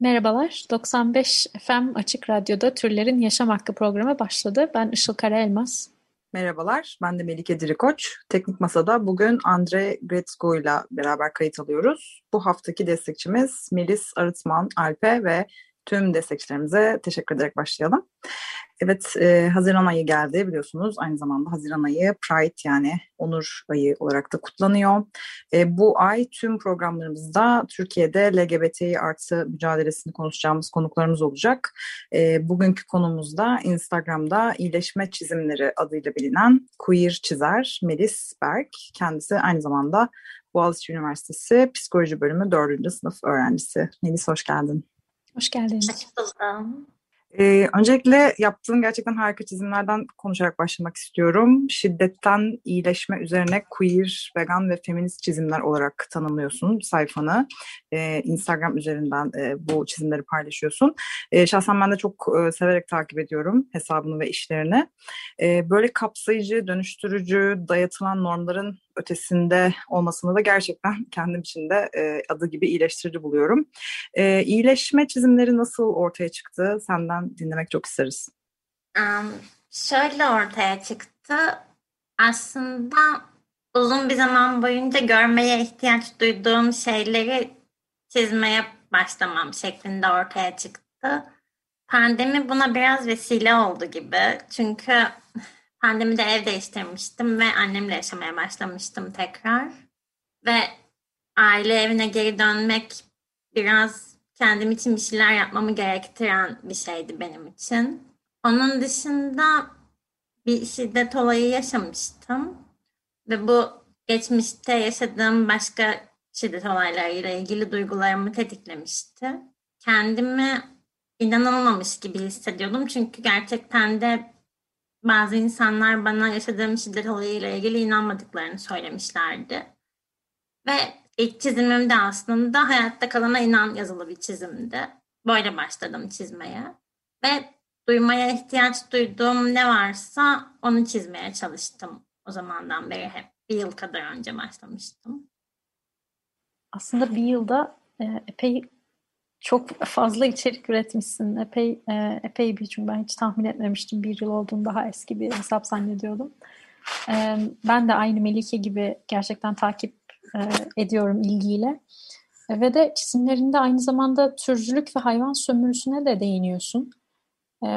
Merhabalar, 95 FM Açık Radyo'da Türlerin Yaşam Hakkı programı başladı. Ben Işıl Karaelmaz. Merhabalar, ben de Melike Dirikoç. Teknik Masa'da bugün Andre Gretzko ile beraber kayıt alıyoruz. Bu haftaki destekçimiz Melis Arıtman, Alpe ve tüm destekçilerimize teşekkür ederek başlayalım. Evet, e, Haziran ayı geldi biliyorsunuz. Aynı zamanda Haziran ayı Pride yani onur ayı olarak da kutlanıyor. E, bu ay tüm programlarımızda Türkiye'de LGBT artı mücadelesini konuşacağımız konuklarımız olacak. E, bugünkü konumuzda Instagram'da iyileşme çizimleri adıyla bilinen queer çizer Melis Berk. Kendisi aynı zamanda Boğaziçi Üniversitesi Psikoloji Bölümü 4. sınıf öğrencisi. Melis hoş geldin. Hoş geldiniz. Hoş buldum. Ee, öncelikle yaptığın gerçekten harika çizimlerden konuşarak başlamak istiyorum. Şiddetten iyileşme üzerine queer, vegan ve feminist çizimler olarak tanımlıyorsun sayfanı. Ee, Instagram üzerinden e, bu çizimleri paylaşıyorsun. Ee, şahsen ben de çok e, severek takip ediyorum hesabını ve işlerini. Ee, böyle kapsayıcı, dönüştürücü, dayatılan normların ötesinde olmasını da gerçekten kendim için de e, adı gibi iyileştirici buluyorum. E, iyileşme çizimleri nasıl ortaya çıktı? Senden dinlemek çok isteriz. Um, şöyle ortaya çıktı. Aslında uzun bir zaman boyunca görmeye ihtiyaç duyduğum şeyleri çizmeye başlamam şeklinde ortaya çıktı. Pandemi buna biraz vesile oldu gibi. Çünkü Pandemide ev değiştirmiştim ve annemle yaşamaya başlamıştım tekrar. Ve aile evine geri dönmek biraz kendim için bir şeyler yapmamı gerektiren bir şeydi benim için. Onun dışında bir şiddet olayı yaşamıştım. Ve bu geçmişte yaşadığım başka şiddet olaylarıyla ilgili duygularımı tetiklemişti. Kendimi inanılmamış gibi hissediyordum. Çünkü gerçekten de bazı insanlar bana yaşadığım şiddet olayıyla ilgili inanmadıklarını söylemişlerdi. Ve ilk çizimim de aslında hayatta kalana inan yazılı bir çizimdi. Böyle başladım çizmeye. Ve duymaya ihtiyaç duyduğum ne varsa onu çizmeye çalıştım. O zamandan beri hep bir yıl kadar önce başlamıştım. Aslında bir yılda e, epey çok fazla içerik üretmişsin. Epey e, epey bir çünkü ben hiç tahmin etmemiştim. Bir yıl olduğunu daha eski bir hesap zannediyordum. E, ben de aynı Melike gibi gerçekten takip e, ediyorum ilgiyle. Ve de çizimlerinde aynı zamanda türcülük ve hayvan sömürüsüne de değiniyorsun.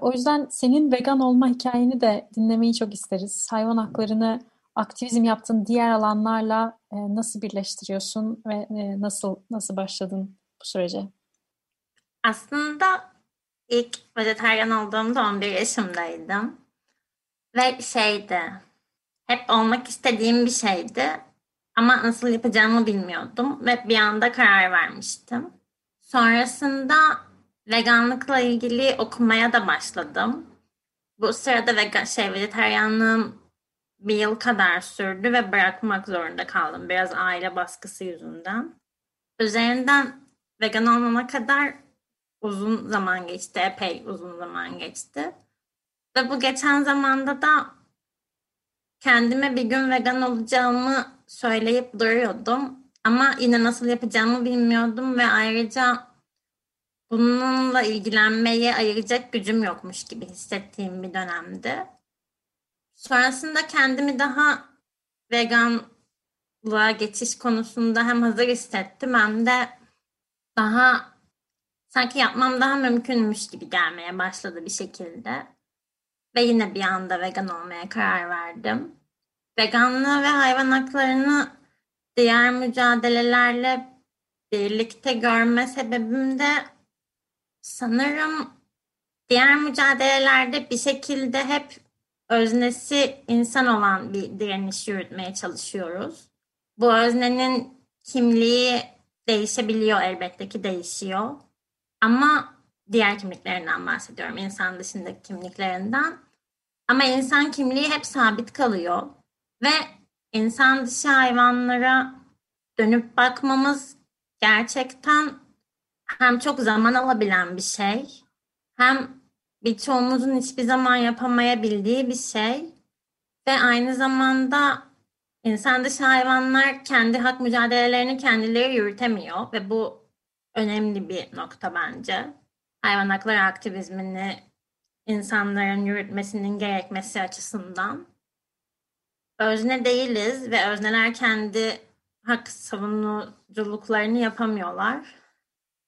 O yüzden senin vegan olma hikayeni de dinlemeyi çok isteriz. Hayvan haklarını aktivizm yaptığın diğer alanlarla nasıl birleştiriyorsun ve nasıl nasıl başladın bu sürece? Aslında ilk vejetaryen olduğumda 11 yaşımdaydım. Ve şeydi, hep olmak istediğim bir şeydi. Ama nasıl yapacağımı bilmiyordum ve bir anda karar vermiştim. Sonrasında veganlıkla ilgili okumaya da başladım. Bu sırada vegan, şey, vejetaryenliğim bir yıl kadar sürdü ve bırakmak zorunda kaldım. Biraz aile baskısı yüzünden. Üzerinden vegan olmama kadar uzun zaman geçti. Epey uzun zaman geçti. Ve bu geçen zamanda da kendime bir gün vegan olacağımı söyleyip duruyordum. Ama yine nasıl yapacağımı bilmiyordum ve ayrıca bununla ilgilenmeye ayıracak gücüm yokmuş gibi hissettiğim bir dönemdi. Sonrasında kendimi daha veganlığa geçiş konusunda hem hazır hissettim hem de daha sanki yapmam daha mümkünmüş gibi gelmeye başladı bir şekilde. Ve yine bir anda vegan olmaya karar verdim. Veganlığı ve hayvan haklarını diğer mücadelelerle birlikte görme sebebim de sanırım diğer mücadelelerde bir şekilde hep öznesi insan olan bir direniş yürütmeye çalışıyoruz. Bu öznenin kimliği değişebiliyor elbette ki değişiyor. Ama diğer kimliklerinden bahsediyorum. insan dışındaki kimliklerinden. Ama insan kimliği hep sabit kalıyor. Ve insan dışı hayvanlara dönüp bakmamız gerçekten hem çok zaman alabilen bir şey hem birçoğumuzun hiçbir zaman yapamayabildiği bir şey ve aynı zamanda insan dışı hayvanlar kendi hak mücadelelerini kendileri yürütemiyor ve bu önemli bir nokta bence. Hayvan hakları aktivizmini insanların yürütmesinin gerekmesi açısından. Özne değiliz ve özneler kendi hak savunuculuklarını yapamıyorlar.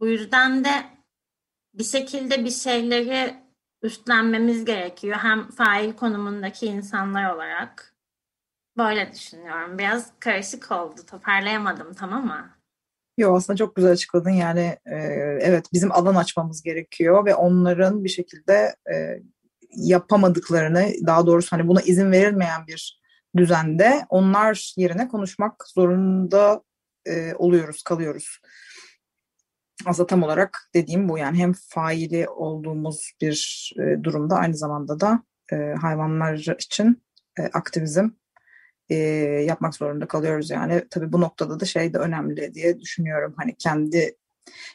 Bu yüzden de bir şekilde bir şeyleri üstlenmemiz gerekiyor. Hem fail konumundaki insanlar olarak. Böyle düşünüyorum. Biraz karışık oldu. Toparlayamadım tam ama. Yok aslında çok güzel açıkladın. Yani e, evet bizim alan açmamız gerekiyor ve onların bir şekilde e, yapamadıklarını daha doğrusu hani buna izin verilmeyen bir düzende onlar yerine konuşmak zorunda e, oluyoruz, kalıyoruz. Aslında tam olarak dediğim bu yani hem faili olduğumuz bir e, durumda aynı zamanda da e, hayvanlar için e, aktivizm e, yapmak zorunda kalıyoruz yani. Tabii bu noktada da şey de önemli diye düşünüyorum. Hani kendi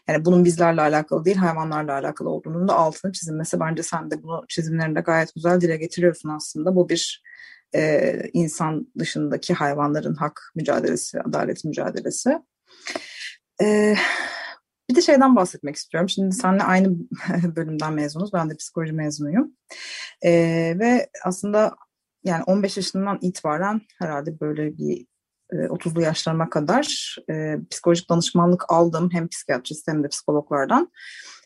yani bunun bizlerle alakalı değil hayvanlarla alakalı olduğunun da altını çizilmesi. Bence sen de bunu çizimlerinde gayet güzel dile getiriyorsun aslında. Bu bir e, insan dışındaki hayvanların hak mücadelesi, adalet mücadelesi. E, bir de şeyden bahsetmek istiyorum. Şimdi seninle aynı bölümden mezunuz. Ben de psikoloji mezunuyum. E, ve aslında yani 15 yaşından itibaren herhalde böyle bir 30'lu yaşlarıma kadar e, psikolojik danışmanlık aldım hem psikiyatrist hem de psikologlardan.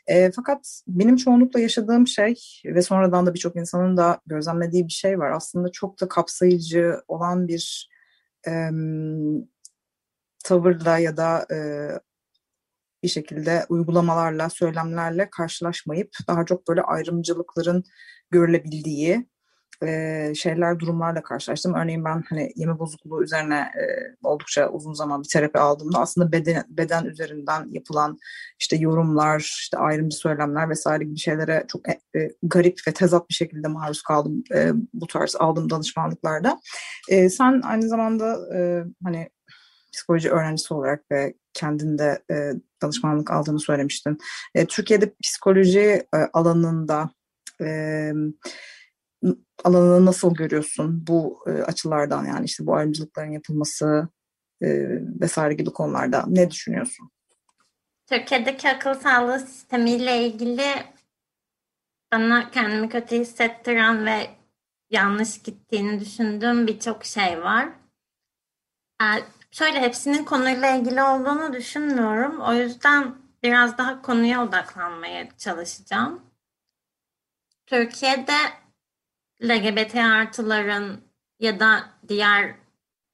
E, fakat benim çoğunlukla yaşadığım şey ve sonradan da birçok insanın da gözlemlediği bir şey var. Aslında çok da kapsayıcı olan bir e, tavırla ya da e, bir şekilde uygulamalarla, söylemlerle karşılaşmayıp daha çok böyle ayrımcılıkların görülebildiği e, şeyler, durumlarla karşılaştım. Örneğin ben hani yeme bozukluğu üzerine e, oldukça uzun zaman bir terapi aldığımda aslında beden, beden üzerinden yapılan işte yorumlar, işte ayrımcı söylemler vesaire gibi şeylere çok e, e, garip ve tezat bir şekilde maruz kaldım e, bu tarz aldığım danışmanlıklarda. E, sen aynı zamanda e, hani psikoloji öğrencisi olarak ve kendinde e, danışmanlık aldığını söylemiştin. E, Türkiye'de psikoloji e, alanında e, alanını nasıl görüyorsun bu e, açılardan yani işte bu ayrımcılıkların yapılması e, vesaire gibi konularda ne düşünüyorsun? Türkiye'deki akıl sağlığı sistemiyle ilgili bana kendimi kötü hissettiren ve yanlış gittiğini düşündüğüm birçok şey var. Yani şöyle hepsinin konuyla ilgili olduğunu düşünmüyorum. O yüzden biraz daha konuya odaklanmaya çalışacağım. Türkiye'de LGBT artıların ya da diğer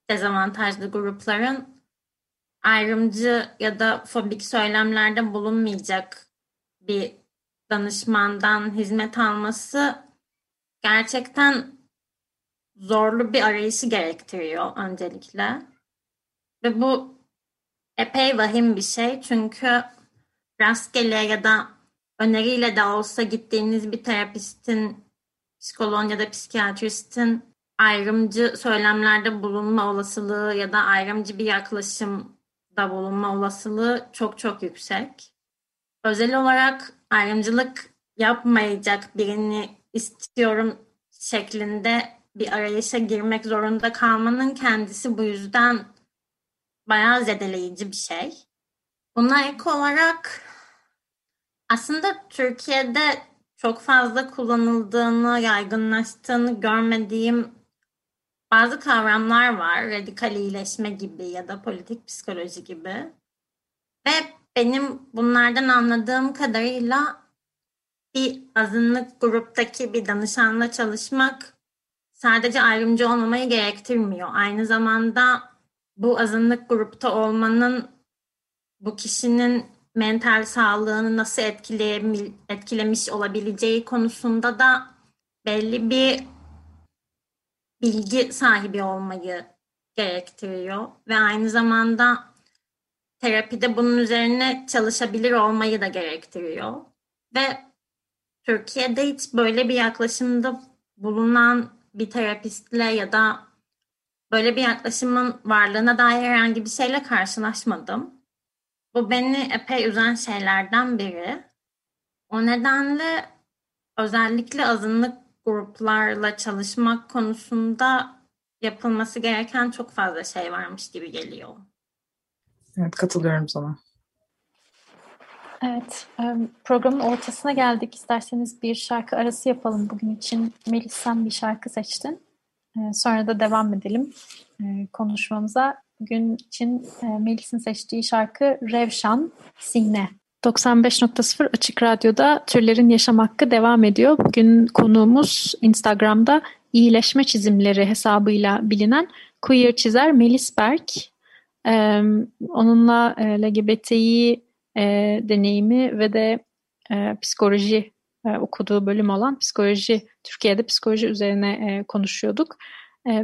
dezavantajlı grupların ayrımcı ya da fobik söylemlerde bulunmayacak bir danışmandan hizmet alması gerçekten zorlu bir arayışı gerektiriyor öncelikle. Ve bu epey vahim bir şey çünkü rastgele ya da öneriyle de olsa gittiğiniz bir terapistin psikoloğun ya da psikiyatristin ayrımcı söylemlerde bulunma olasılığı ya da ayrımcı bir yaklaşımda bulunma olasılığı çok çok yüksek. Özel olarak ayrımcılık yapmayacak birini istiyorum şeklinde bir arayışa girmek zorunda kalmanın kendisi bu yüzden bayağı zedeleyici bir şey. Buna ek olarak aslında Türkiye'de çok fazla kullanıldığını, yaygınlaştığını görmediğim bazı kavramlar var. Radikal iyileşme gibi ya da politik psikoloji gibi. Ve benim bunlardan anladığım kadarıyla bir azınlık gruptaki bir danışanla çalışmak sadece ayrımcı olmamayı gerektirmiyor. Aynı zamanda bu azınlık grupta olmanın bu kişinin mental sağlığını nasıl etkilemiş olabileceği konusunda da belli bir bilgi sahibi olmayı gerektiriyor ve aynı zamanda terapide bunun üzerine çalışabilir olmayı da gerektiriyor. Ve Türkiye'de hiç böyle bir yaklaşımda bulunan bir terapistle ya da böyle bir yaklaşımın varlığına dair herhangi bir şeyle karşılaşmadım. Bu beni epey üzen şeylerden biri. O nedenle özellikle azınlık gruplarla çalışmak konusunda yapılması gereken çok fazla şey varmış gibi geliyor. Evet katılıyorum sana. Evet, programın ortasına geldik. İsterseniz bir şarkı arası yapalım bugün için. Melis sen bir şarkı seçtin. Sonra da devam edelim konuşmamıza. Bugün için Melis'in seçtiği şarkı Revşan Sine. 95.0 Açık Radyo'da Türlerin Yaşam Hakkı devam ediyor. Bugün konuğumuz Instagram'da iyileşme çizimleri hesabıyla bilinen queer çizer Melis Berk. Ee, onunla e, LGBTİ e, deneyimi ve de e, psikoloji e, okuduğu bölüm olan psikoloji, Türkiye'de psikoloji üzerine e, konuşuyorduk. E,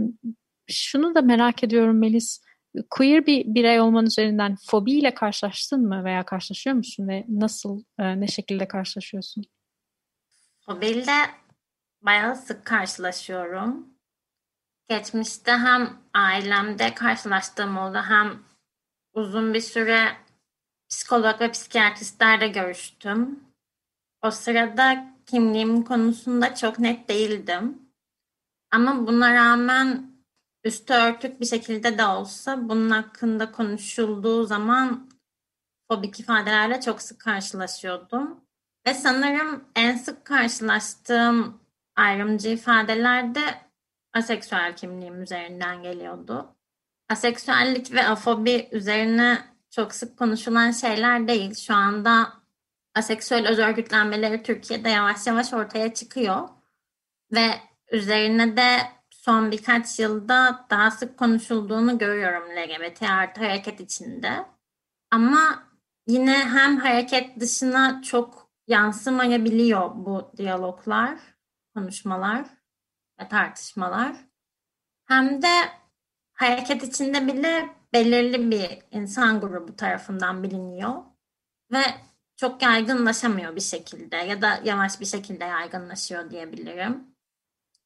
şunu da merak ediyorum Melis, queer bir birey olman üzerinden fobiyle karşılaştın mı veya karşılaşıyor musun ve nasıl, e, ne şekilde karşılaşıyorsun? Fobiyle bayağı sık karşılaşıyorum. Geçmişte hem ailemde karşılaştığım oldu hem uzun bir süre psikolog ve psikiyatristlerle görüştüm. O sırada kimliğim konusunda çok net değildim. Ama buna rağmen üstü örtük bir şekilde de olsa bunun hakkında konuşulduğu zaman fobik ifadelerle çok sık karşılaşıyordum. Ve sanırım en sık karşılaştığım ayrımcı ifadeler de aseksüel kimliğim üzerinden geliyordu. Aseksüellik ve afobi üzerine çok sık konuşulan şeyler değil. Şu anda aseksüel öz örgütlenmeleri Türkiye'de yavaş yavaş ortaya çıkıyor. Ve üzerine de son birkaç yılda daha sık konuşulduğunu görüyorum LGBT artı hareket içinde. Ama yine hem hareket dışına çok yansımayabiliyor bu diyaloglar, konuşmalar ve tartışmalar. Hem de hareket içinde bile belirli bir insan grubu tarafından biliniyor ve çok yaygınlaşamıyor bir şekilde ya da yavaş bir şekilde yaygınlaşıyor diyebilirim.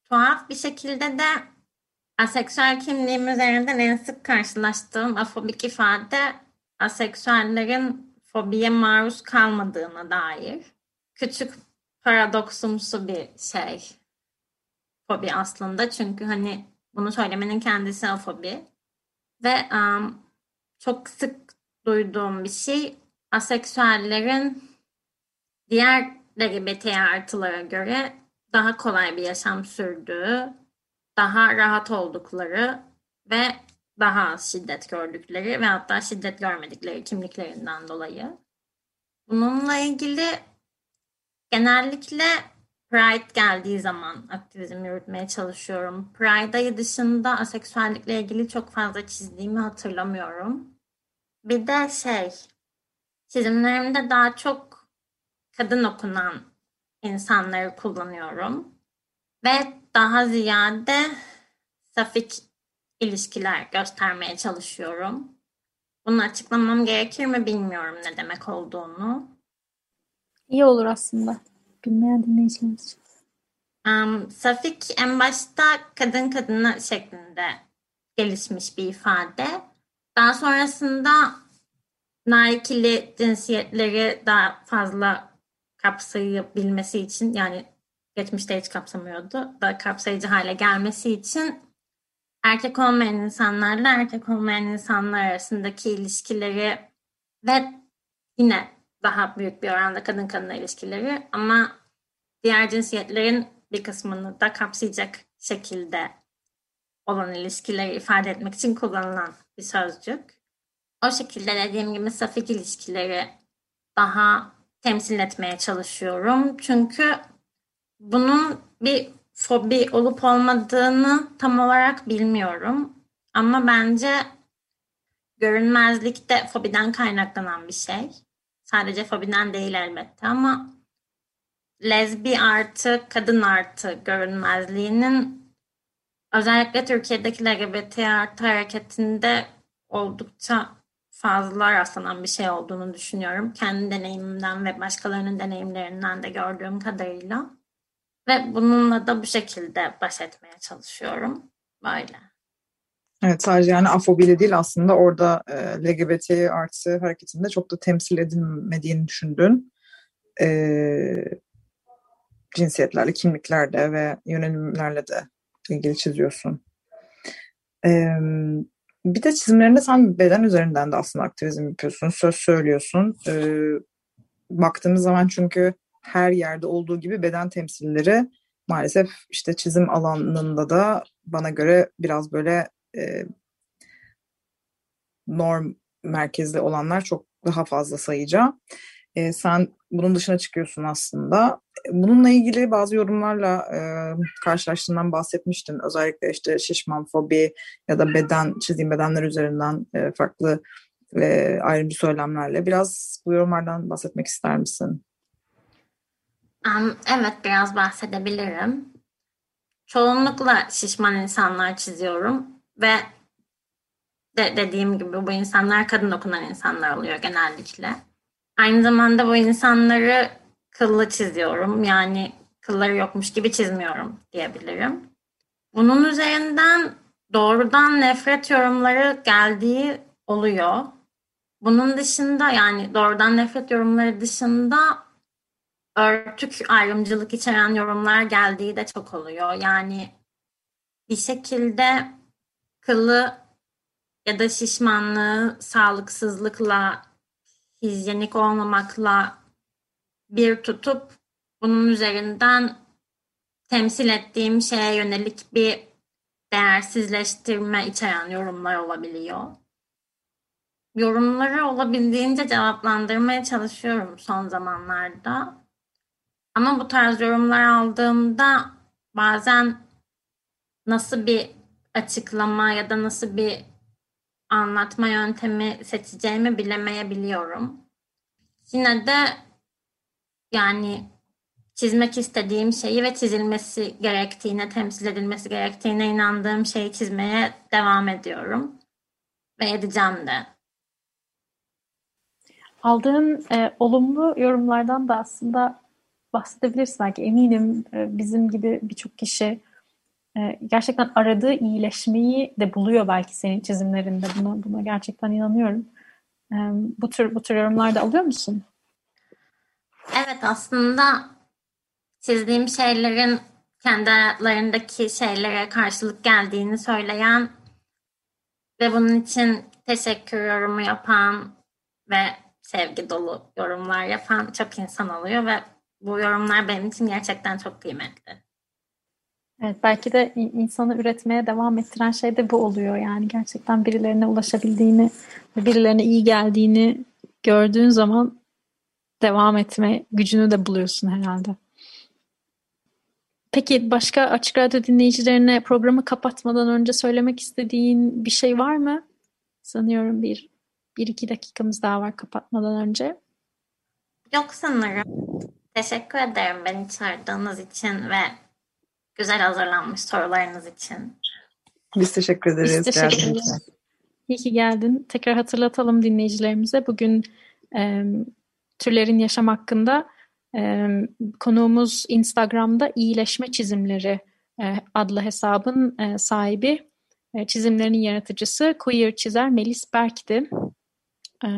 Tuhaf bir şekilde de aseksüel kimliğim üzerinden en sık karşılaştığım afobik ifade aseksüellerin fobiye maruz kalmadığına dair. Küçük paradoksumsu bir şey fobi aslında. Çünkü hani bunu söylemenin kendisi afobi. Ve um, çok sık duyduğum bir şey aseksüellerin diğer LGBT artılara göre daha kolay bir yaşam sürdüğü, daha rahat oldukları ve daha az şiddet gördükleri ve hatta şiddet görmedikleri kimliklerinden dolayı. Bununla ilgili genellikle Pride geldiği zaman aktivizm yürütmeye çalışıyorum. Pride ayı dışında aseksüellikle ilgili çok fazla çizdiğimi hatırlamıyorum. Bir de şey, çizimlerimde daha çok kadın okunan insanları kullanıyorum. Ve daha ziyade safik ilişkiler göstermeye çalışıyorum. Bunu açıklamam gerekir mi bilmiyorum ne demek olduğunu. İyi olur aslında. Bilmeyen dinleyicilerimiz için. Um, safik en başta kadın kadına şeklinde gelişmiş bir ifade. Daha sonrasında naikili cinsiyetleri daha fazla kapsayabilmesi için yani geçmişte hiç kapsamıyordu. Daha kapsayıcı hale gelmesi için erkek olmayan insanlarla erkek olmayan insanlar arasındaki ilişkileri ve yine daha büyük bir oranda kadın kadına ilişkileri ama diğer cinsiyetlerin bir kısmını da kapsayacak şekilde olan ilişkileri ifade etmek için kullanılan bir sözcük. O şekilde dediğim gibi safik ilişkileri daha temsil etmeye çalışıyorum. Çünkü bunun bir fobi olup olmadığını tam olarak bilmiyorum. Ama bence görünmezlik de fobiden kaynaklanan bir şey. Sadece fobiden değil elbette ama lezbi artı kadın artı görünmezliğinin özellikle Türkiye'deki LGBT artı hareketinde oldukça fazla rastlanan bir şey olduğunu düşünüyorum. Kendi deneyimimden ve başkalarının deneyimlerinden de gördüğüm kadarıyla. Ve bununla da bu şekilde baş etmeye çalışıyorum. Böyle. Evet sadece yani afobiyle değil aslında orada e, LGBT artı hareketinde çok da temsil edilmediğini düşündün. E, cinsiyetlerle, kimliklerle ve yönelimlerle de ilgili çiziyorsun. E, bir de çizimlerinde sen beden üzerinden de aslında aktivizm yapıyorsun, söz söylüyorsun. E, baktığımız zaman çünkü her yerde olduğu gibi beden temsilleri maalesef işte çizim alanında da bana göre biraz böyle e, norm merkezli olanlar çok daha fazla sayıca. E, sen bunun dışına çıkıyorsun aslında. Bununla ilgili bazı yorumlarla e, karşılaştığından bahsetmiştin. Özellikle işte şişman fobi ya da beden, çizdiğim bedenler üzerinden e, farklı e, ayrımcı söylemlerle. Biraz bu yorumlardan bahsetmek ister misin? Um, evet biraz bahsedebilirim. Çoğunlukla şişman insanlar çiziyorum ve de dediğim gibi bu insanlar kadın dokunan insanlar oluyor genellikle. Aynı zamanda bu insanları kıllı çiziyorum. Yani kılları yokmuş gibi çizmiyorum diyebilirim. Bunun üzerinden doğrudan nefret yorumları geldiği oluyor. Bunun dışında yani doğrudan nefret yorumları dışında örtük ayrımcılık içeren yorumlar geldiği de çok oluyor. Yani bir şekilde kılı ya da şişmanlığı sağlıksızlıkla, hijyenik olmamakla bir tutup bunun üzerinden temsil ettiğim şeye yönelik bir değersizleştirme içeren yorumlar olabiliyor. Yorumları olabildiğince cevaplandırmaya çalışıyorum son zamanlarda. Ama bu tarz yorumlar aldığımda bazen nasıl bir açıklama ya da nasıl bir anlatma yöntemi seçeceğimi bilemeyebiliyorum. Yine de yani çizmek istediğim şeyi ve çizilmesi gerektiğine, temsil edilmesi gerektiğine inandığım şeyi çizmeye devam ediyorum. Ve edeceğim de. Aldığın e, olumlu yorumlardan da aslında bahsedebilirsin belki. Eminim e, bizim gibi birçok kişi e, gerçekten aradığı iyileşmeyi de buluyor belki senin çizimlerinde. Buna, buna gerçekten inanıyorum. E, bu tür bu tür yorumlar da alıyor musun? Evet aslında çizdiğim şeylerin kendi hayatlarındaki şeylere karşılık geldiğini söyleyen ve bunun için teşekkür yorumu yapan ve sevgi dolu yorumlar yapan çok insan oluyor ve bu yorumlar benim için gerçekten çok kıymetli. Evet, belki de insanı üretmeye devam ettiren şey de bu oluyor. Yani gerçekten birilerine ulaşabildiğini birilerine iyi geldiğini gördüğün zaman devam etme gücünü de buluyorsun herhalde. Peki başka Açık Radyo dinleyicilerine programı kapatmadan önce söylemek istediğin bir şey var mı? Sanıyorum bir, bir iki dakikamız daha var kapatmadan önce. Yok sanırım. Teşekkür ederim beni çağırdığınız için ve güzel hazırlanmış sorularınız için. Biz teşekkür ederiz. Biz teşekkür ederiz. İyi ki geldin. Tekrar hatırlatalım dinleyicilerimize. Bugün e, türlerin yaşam hakkında e, konuğumuz Instagram'da iyileşme çizimleri e, adlı hesabın e, sahibi, e, çizimlerinin yaratıcısı queer çizer Melis Berk'ti. E,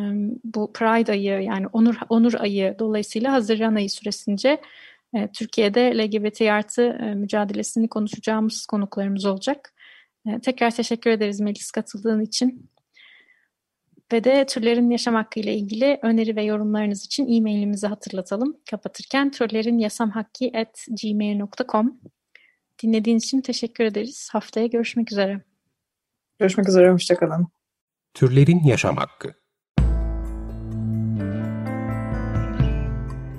bu Pride ayı yani onur onur ayı dolayısıyla Haziran ayı süresince Türkiye'de LGBT artı e, mücadelesini konuşacağımız konuklarımız olacak. E, tekrar teşekkür ederiz Melis katıldığın için. Ve de türlerin yaşam hakkı ile ilgili öneri ve yorumlarınız için e-mailimizi hatırlatalım. Kapatırken türlerin yasam hakkı at gmail.com Dinlediğiniz için teşekkür ederiz. Haftaya görüşmek üzere. Görüşmek üzere, hoşçakalın. Türlerin yaşam hakkı